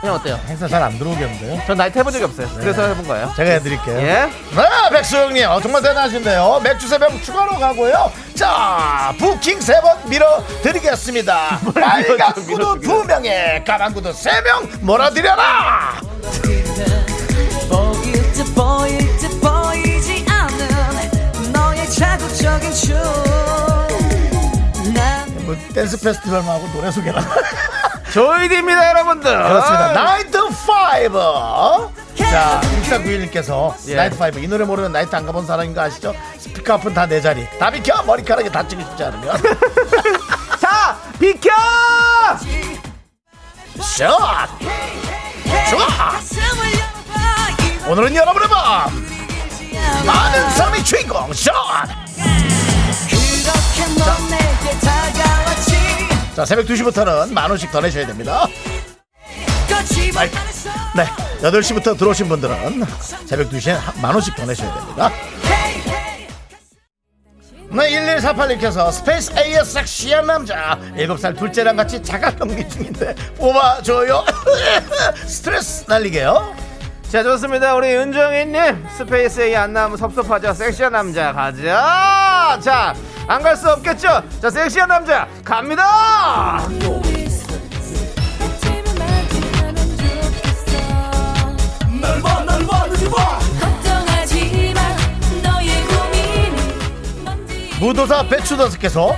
그냥 어때요? 행사 잘 안 들어오겠는데요? 전 나이트 해본 적이 없어요 그래서 해본 거예요 제가 해드릴게요. 예? 네, 백수영님, 어, 정말 대단하신데요. 맥주 세 병 추가로 가고요. 자, 부킹 세 번 밀어드리겠습니다. 빨간 구두 두 명에 까만 구두 세 명 몰아드려라! 보일 듯 보일 듯 보이지 않는 너의 자극적인 춤 난 뭐, 댄스 페스티벌만 하고 노래 소개라. 조이디입니다 여러분들 그렇습니다. Night Five. 자, 6491님께서 예. Night Five. 이 노래 모르면 나이트 안 가본 사람인 거 아시죠? 스피커 앞은 다 내 자리. 다 비켜! 머리카락에 다치고 싶지 않으면. 자 비켜 샷! 좋아! 오늘은 여러분의 밤! 많은 사람이 주인공 샷! 그 자 새벽 2시부터는 만 원씩 더 내셔야 됩니다. 네 8시부터 들어오신 분들은 새벽 2시에 만 원씩 더 내셔야 됩니다. 네 1148님께서 스페이스 A의 섹시한 남자. 7살 둘째랑 같이 자가 격리 중인데 뽑아줘요. 스트레스 날리게요. 자 좋습니다. 우리 윤정희님 스페이스 A 안 나오면 섭섭하죠? 섹시한 남자 가자. 자 안 갈 수 없겠죠? 자 섹시한 남자 갑니다! 무도사 배추더스께서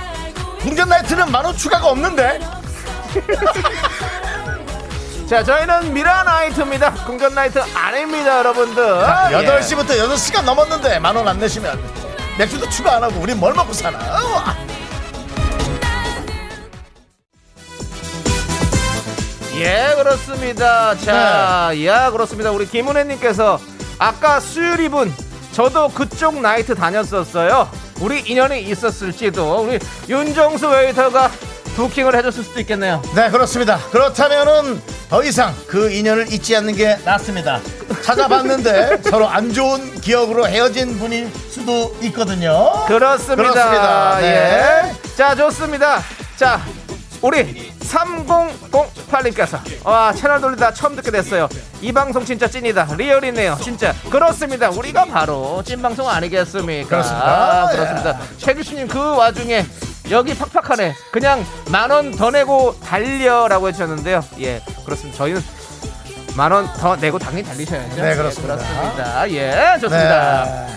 궁전 나이트는 만원 추가가 없는데? 자 저희는 미라 나이트입니다. 궁전 나이트 아닙니다 여러분들. 자, 예. 8시부터 6시간 넘었는데 만 원 안 내시면 맥주도 추가 안 하고 우리 뭘 먹고 사나 우와. 예 그렇습니다 자, 네. 야 그렇습니다 우리 김은혜님께서 아까 수유리분 저도 그쪽 나이트 다녔었어요 우리 인연이 있었을지도 우리 윤정수 웨이터가 부킹을 해줬을 수도 있겠네요 네 그렇습니다 그렇다면은 더 이상 그 인연을 잊지 않는 게 낫습니다 찾아봤는데 서로 안 좋은 기억으로 헤어진 분일 수도 있거든요 그렇습니다. 그렇습니다. 네. 예. 자, 좋습니다. 자, 우리 3008님께서 와 채널 돌리다 처음 듣게 됐어요. 이 방송 진짜 찐이다. 리얼이네요. 진짜 그렇습니다. 우리가 바로 찐 방송 아니겠습니까? 그렇습니다. 예. 그렇습니다. 최규수님 그 와중에 여기 팍팍하네. 그냥 만 원 더 내고 달려라고 해주셨는데요. 예, 그렇습니다. 저희는 만 원 더 내고 당연히 달리셔야죠. 네, 그렇습니다. 예, 그렇습니다. 예, 좋습니다.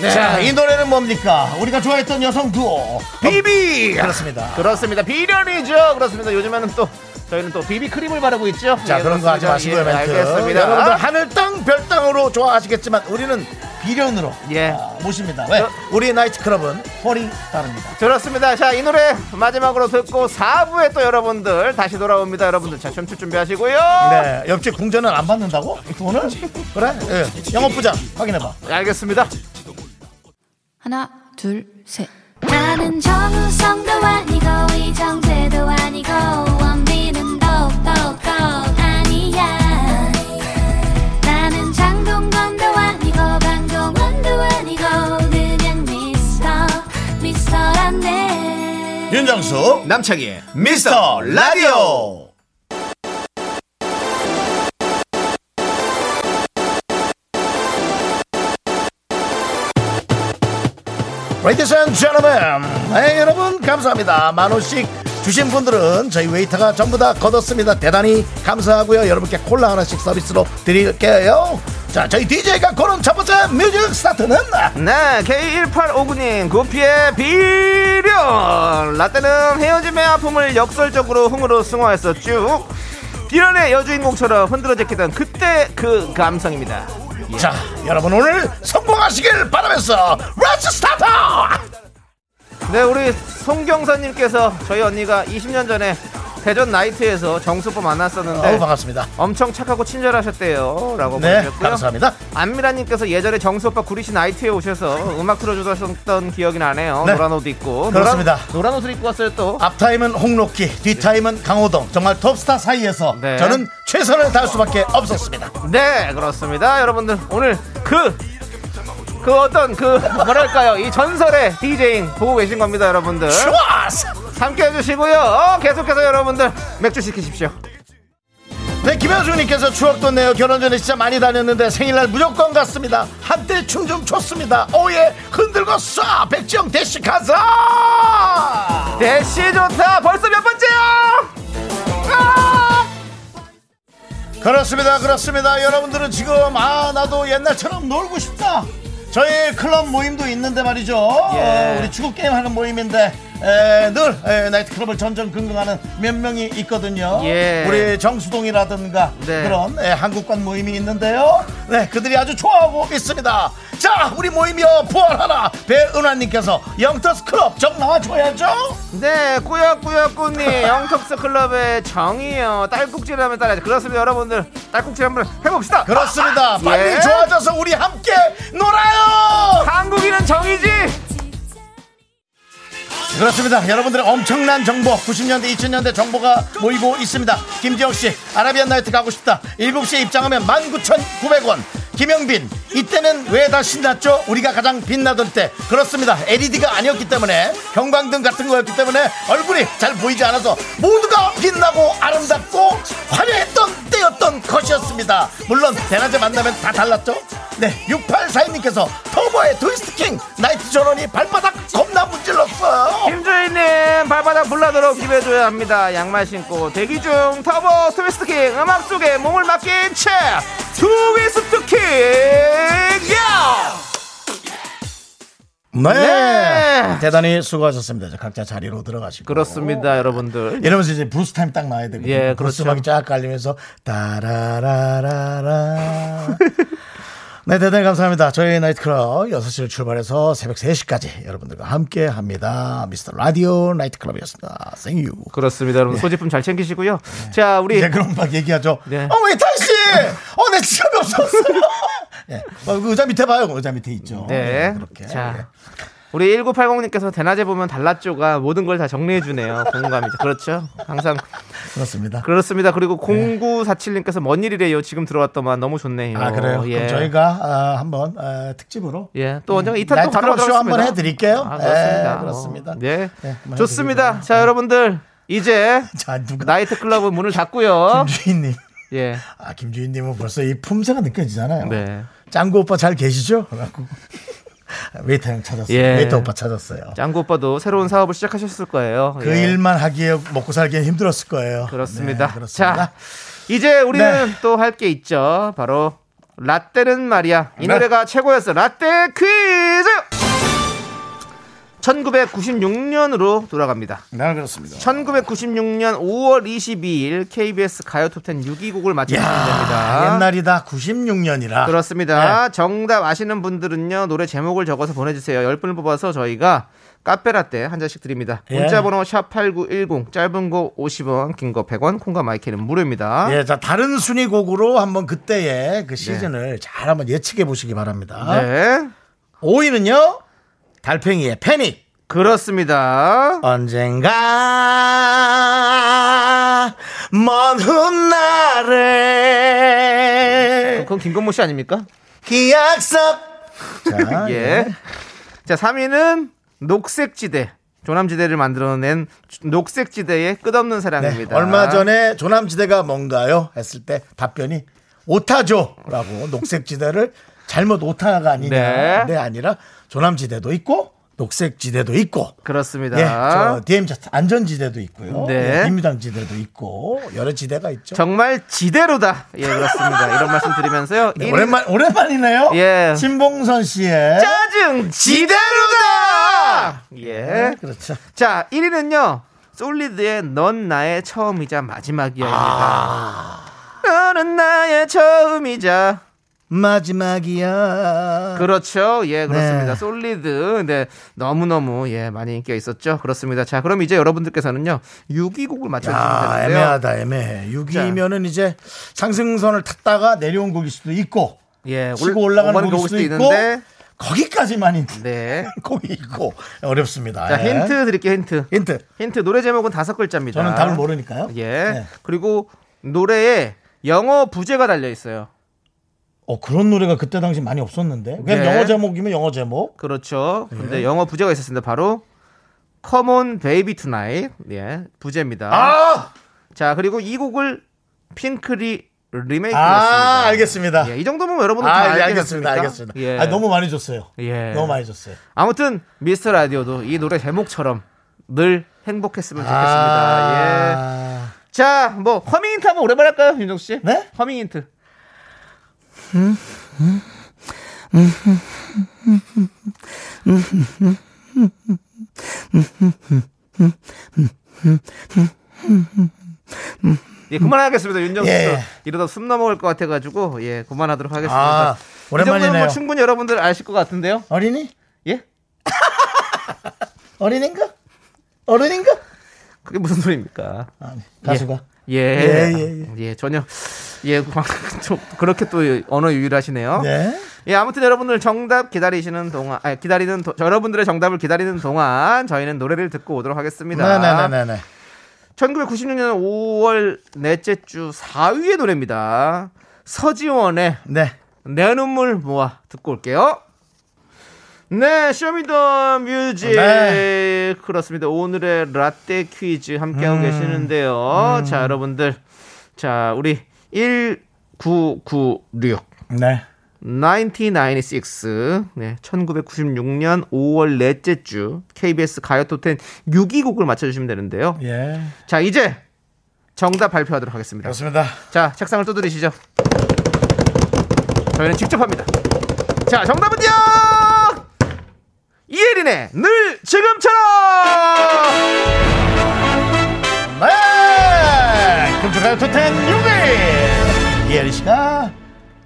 네. 자, 이 노래는 뭡니까? 우리가 좋아했던 여성 두오 비비 그렇습니다. 그렇습니다. 비련이죠. 그렇습니다. 요즘에는 또 저희는 또 비비 크림을 바르고 있죠. 자, 예, 그런 거 하지. 마시고요, 예, 멘트. 알겠습니다. 여러분들 하늘 땅, 별 땅으로 좋아하시겠지만 우리는 비련으로 예. 아, 모십니다. 왜? 저- 우리 나이트 클럽은 홀이 다릅니다. 그렇습니다. 자, 이 노래 마지막으로 듣고 4부에 또 여러분들 다시 돌아옵니다. 여러분들 자, 춤출 준비하시고요. 네, 옆집 궁전은 안 받는다고? 오늘? 그래? 예. 영업부장 확인해봐. 네, 알겠습니다. 하나, 둘, 셋. 나는 정우성도 아니고 이정재도 아니고 원빈은 더욱더 윤정수, 남창희의 미스터 라디오. Ladies and gentlemen, 네, 여러분 감사합니다. 만 원씩 주신 분들은 저희 웨이터가 전부 다 걷었습니다. 대단히 감사하고요. 여러분께 콜라 하나씩 서비스로 드릴게요. 자, 저희 DJ가 고른 첫 번째 뮤직 스타트는 네, K1859님, 구피의 비련! 라떼는 헤어짐의 아픔을 역설적으로 흥으로 승화했었죠. 비련의 여주인공처럼 흔들어 제끼던 그때 그 감성입니다. 자, 여러분 오늘 성공하시길 바라면서 let's start! 네, 우리 송경선님께서 저희 언니가 20년 전에 대전 나이트에서 정수 오빠 만났었는데 어우 반갑습니다. 엄청 착하고 친절하셨대요. 라고 네, 보내주셨고요. 감사합니다. 안미라님께서 예전에 정수 오빠 구리시 나이트에 오셔서 음악 틀어주셨던 기억이 나네요. 네. 노란 옷 입고. 그렇습니다. 노란, 노란 옷을 입고 왔어요 또. 앞타임은 홍록기, 뒤타임은 강호동. 정말 톱스타 사이에서 네. 저는 최선을 다할 수밖에 없었습니다. 네, 그렇습니다. 여러분들 오늘 그, 그 어떤 그 뭐랄까요 이 전설의 디제잉 보고 계신 겁니다, 여러분들. 함께 해주시고요. 어, 계속해서 여러분들 맥주 시키십시오. 네, 김현수님께서 추억 돋네요. 결혼 전에 진짜 많이 다녔는데 생일날 무조건 갔습니다. 한때 춤 좀 췄습니다. oh yeah, 흔들고 쏴! 백지영 대시 가자! 대시 좋다. 벌써 몇 번째요? 아! 그렇습니다, 그렇습니다. 여러분들은 지금, 아, 나도 옛날처럼 놀고 싶다. 저희 클럽 모임도 있는데 말이죠. 예. 어, 우리 축구 게임 하는 모임인데 에, 늘 에, 나이트클럽을 전전긍긍하는 몇 명이 있거든요. 예. 우리 정수동이라든가 네. 그런 에, 한국관 모임이 있는데요. 네, 그들이 아주 좋아하고 있습니다. 자, 우리 모임이요 부활하라 배은환님께서 영터스 클럽 정 나와줘야죠. 네, 꾸역꾸역꾸님 영턱스 클럽의 정이요. 딸꾹질 하면 따라야죠. 그렇습니다, 여러분들. 딸꾹질 한번 해봅시다. 그렇습니다. 빨리 예. 좋아져서 우리 함께 놀아요. 한국인은 정이지. 그렇습니다. 여러분들의 엄청난 정보 90년대 2000년대 정보가 모이고 있습니다. 김지영 씨 아라비안 나이트 가고 싶다. 7시에 입장하면 19,900원. 김영빈 이때는 왜 다 신났죠? 우리가 가장 빛나던 때 그렇습니다. LED가 아니었기 때문에 형광등 같은 거였기 때문에 얼굴이 잘 보이지 않아서 모두가 빛나고 아름답고 화려했던 때였던 것이었습니다. 물론 대낮에 만나면 다 달랐죠? 네 6842님께서 터보의 트위스트킹 나이트 전원이 발바닥 겁나 문질렀어요. 김주희님 발바닥 불나도록 비벼줘야 합니다. 양말 신고 대기 중 터보 트위스트킹 음악 속에 몸을 맡긴 채 트위스트킹 야! 네. 네. 대단히 수고하셨습니다. 각자 자리로 들어가시고. 그렇습니다, 여러분들. 이러면서 이제 블루스 타임 딱 나와야 되거든요. 예, 그렇죠. 음악이 쫙 깔리면서 따라라라라. 네, 대단히 감사합니다. 저희 나이트클럽 6시를 출발해서 새벽 3시까지 여러분들과 함께 합니다. 미스터 라디오 나이트클럽이었습니다. 생유. 그렇습니다, 여러분. 소지품 잘 챙기시고요. 자, 우리 이제 그럼 막 얘기하죠. 네. 어, 왜 다시! 어, 내 지갑이 없었어요. 예. 어, 그 의자 밑에 봐요. 의자 밑에 있죠. 네. 예, 그렇게. 자. 예. 우리 1980님께서 대낮에 보면 달랐죠가 모든 걸 다 정리해주네요. 공감이죠. 그렇죠. 항상 그렇습니다. 그렇습니다. 그리고 0947님께서 뭔 일이래요? 지금 들어왔더만 너무 좋네요. 아 그래요. 예. 그럼 저희가 아, 한번 아, 특집으로 예, 또 언젠가 이탄 또 나이트클럽 가러 쇼 한번. 해드릴게요. 아, 그렇습니다. 예, 그렇습니다. 어, 네. 네, 한번 좋습니다. 자, 여러분들 이제 자 누가 나이트 클럽은 문을 닫고요. 김주희님. 예. 아 김주희님은 벌써 이 품새가 느껴지잖아요. 네. 짱구 오빠 잘 계시죠? 라고 웨이터 형 찾았어요. 예. 웨이터 오빠 찾았어요. 짱구 오빠도 새로운 사업을 시작하셨을 거예요. 그 예. 일만 하기에 먹고 살기엔 힘들었을 거예요. 그렇습니다. 네, 그렇습니다. 자, 이제 우리는 네. 또할 게 있죠. 바로 라떼는 말이야. 이 네. 노래가 최고였어. 라떼 퀴즈. 1996년으로 돌아갑니다. 네 그렇습니다. 1996년 5월 22일 KBS 가요 톱10 6위 곡을. 야 옛날이다. 96년이라. 그렇습니다. 네. 정답 아시는 분들은요, 노래 제목을 적어서 보내주세요. 10분을 뽑아서 저희가 카페라떼 한 잔씩 드립니다. 예. 문자번호 샵8910, 짧은 거 50원, 긴 거 100원, 콩과 마이크는 무료입니다. 예, 자 다른 순위 곡으로 한번 그때의 그 시즌을 잘 한번 예측해 보시기 바랍니다. 네. 5위는요 달팽이의 패닉. 그렇습니다. 언젠가 먼 훗날에 그건 김건모 씨 아닙니까? 기약석. 자, 예. 자, 3위는 녹색지대. 조남지대를 만들어낸 녹색지대의 끝없는 네, 사랑입니다. 얼마 전에 조남지대가 뭔가요? 했을 때 답변이 오타조라고 녹색지대를 잘못 오타가 아니냐. 네. 네, 아니라 조남지대도 있고 녹색 지대도 있고 그렇습니다. 예, 저 DMZ 안전 지대도 있고요. 네. 예, 비무장지대도 있고 여러 지대가 있죠. 정말 지대로다. 예, 그렇습니다. 이런 말씀 드리면서요. 네, 일- 오랜만 오랜만이네요. 예. 신봉선 씨의 짜증 지대로다. 예. 네, 그렇죠. 자, 1위는요. 솔리드의 넌 나의 처음이자 마지막이야입니다. 너는 나의 처음이자 마지막이야. 그렇죠. 예, 그렇습니다. 네. 솔리드. 네, 너무너무, 예, 많이 인기가 있었죠. 그렇습니다. 자, 그럼 이제 여러분들께서는요, 6위 곡을 맞춰주시면 야, 되는데요. 애매하다, 애매해. 6위면은 이제 상승선을 탔다가 내려온 곡일 수도 있고, 예, 치고 올라가는 곡일 수도 있고, 있는데, 거기까지만 있는 네. 곡이 있고, 어렵습니다. 자, 예. 힌트 드릴게요, 힌트. 힌트. 힌트, 노래 제목은 다섯 글자입니다. 저는 답을 모르니까요. 예. 네. 그리고 노래에 영어 부제가 달려 있어요. 어, 그런 노래가 그때 당시 많이 없었는데. 그냥 네. 영어 제목이면 영어 제목. 그렇죠. 예. 근데 영어 부제가 있었습니다. 바로 Come on baby tonight. 예. 부제입니다. 아! 자, 그리고 이 곡을 핑클이 리메이크했습니다. 아, 알겠습니다. 예, 이 정도면 여러분은 다 아, 알겠습니까? 알겠습니다. 알겠습니다. 예. 아, 너무 많이 줬어요. 예. 너무 많이 줬어요. 아무튼 미스터 라디오도 이 노래 제목처럼 늘 행복했으면 좋겠습니다. 예. 아, 자, 뭐 허밍 힌트 한번 오랜만에 할까요, 윤정수 씨? 네? 허밍 힌트. 예, 그만하겠습니다. 윤정수 씨. 예. 이러다 숨 넘어갈 것 같아가지고 예, 그만하도록 하겠습니다. 아, 오랜만이네요. 뭐 충분히 여러분들 아실 것 같은데요. 어린이? 예? 어린인가? 어른인가? 그게 무슨 소리입니까? 아니, 가수가. 예, 예, 예, 예, 전혀 예, 좀 그렇게 또 언어 유일하시네요. 네. 예, 아무튼 여러분들 정답 기다리시는 동안, 아, 기다리는 도- 여러분들의 정답을 기다리는 동안 저희는 노래를 듣고 오도록 하겠습니다. 네네네네. 1996년 5월 넷째 주 4위의 노래입니다. 서지원의 네. 내 눈물 모아 듣고 올게요. 네, show me the music. 네. 그렇습니다. 오늘의 라떼 퀴즈 함께하고 음. 계시는데요. 자, 여러분들. 자, 우리 1996. 네. 1996. 네, 1996년 5월 넷째 주 KBS 가요 톱10 6위 곡을 맞춰주시면 되는데요. 예. 자, 이제 정답 발표하도록 하겠습니다. 그렇습니다. 자, 책상을 두드리시죠. 저희는 직접 합니다. 자, 정답은요! 이혜린의 늘 지금처럼! 네. 금주가요 토텐 6위. 이혜리 씨가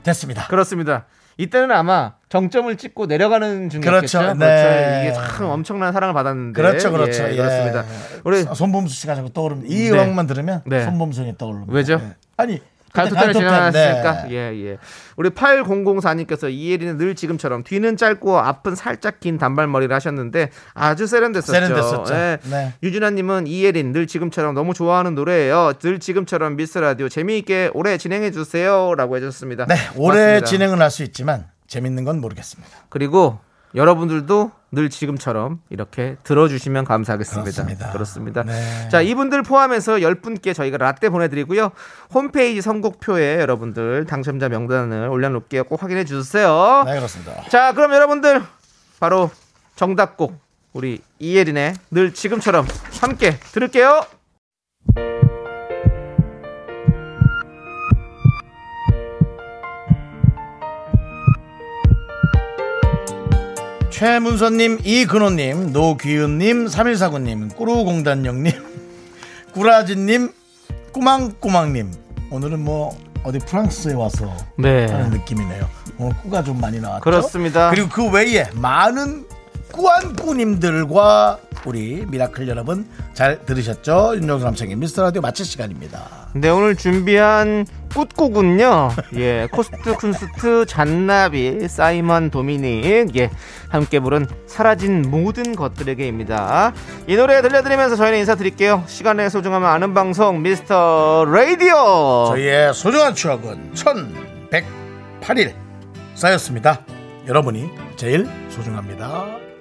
됐습니다. 그렇습니다. 이때는 아마 정점을 찍고 내려가는 중이었겠죠. 그렇죠. 네. 이게 참 엄청난 사랑을 받았는데. 그렇죠, 그렇죠. 예, 예. 그렇습니다. 우리 손범수 씨가 자꾸 떠오릅니다. 이 네. 음악만 들으면 네. 손범수 형이 떠오릅니다. 왜죠? 예. 아니, 가요톱텐, 지나갔으니까 네. 예 예. 우리 8004님께서 이혜리는 늘 지금처럼 뒤는 짧고 앞은 살짝 긴 단발머리를 하셨는데 아주 세련됐었죠. 세련됐었죠. 예. 네. 유진아님은 이혜린 늘 지금처럼 너무 좋아하는 노래예요. 늘 지금처럼 미스 라디오 재미있게 오래 진행해 주세요라고 해줬습니다. 네, 올해 맞습니다. 진행은 할 수 있지만 재밌는 건 모르겠습니다. 그리고 여러분들도 늘 지금처럼 이렇게 들어주시면 감사하겠습니다. 그렇습니다. 그렇습니다. 네. 자, 이분들 포함해서 10분께 저희가 라떼 보내드리고요. 홈페이지 선곡표에 여러분들 당첨자 명단을 올려놓을게요. 꼭 확인해 주세요. 네, 그렇습니다. 자, 그럼 여러분들 바로 정답곡 우리 이예린의 늘 지금처럼 함께 들을게요. 최문선님, 이근호님, 노귀윤님, 3149님, 꾸루공단령님, 꾸라진님, 꾸망꾸망님. 오늘은 뭐 어디 프랑스에 와서 네. 하는 느낌이네요. 오늘 꾸가 좀 많이 나왔죠. 그렇습니다. 그리고 그 외에 많은 꾸안 꾸님들과 우리 미라클 여러분 잘 들으셨죠? 윤정수 남창희의 미스터 라디오 마칠 시간입니다. 네, 오늘 준비한 끝곡은요. 예, 코드 쿤스트 잔나비 사이먼 도미닉 예, 함께 부른 사라진 모든 것들에게입니다. 이 노래 들려드리면서 저희는 인사드릴게요. 시간의 소중함을 아는 방송 미스터 라디오. 저희의 소중한 추억은 1108일 쌓였습니다. 여러분이 제일 소중합니다.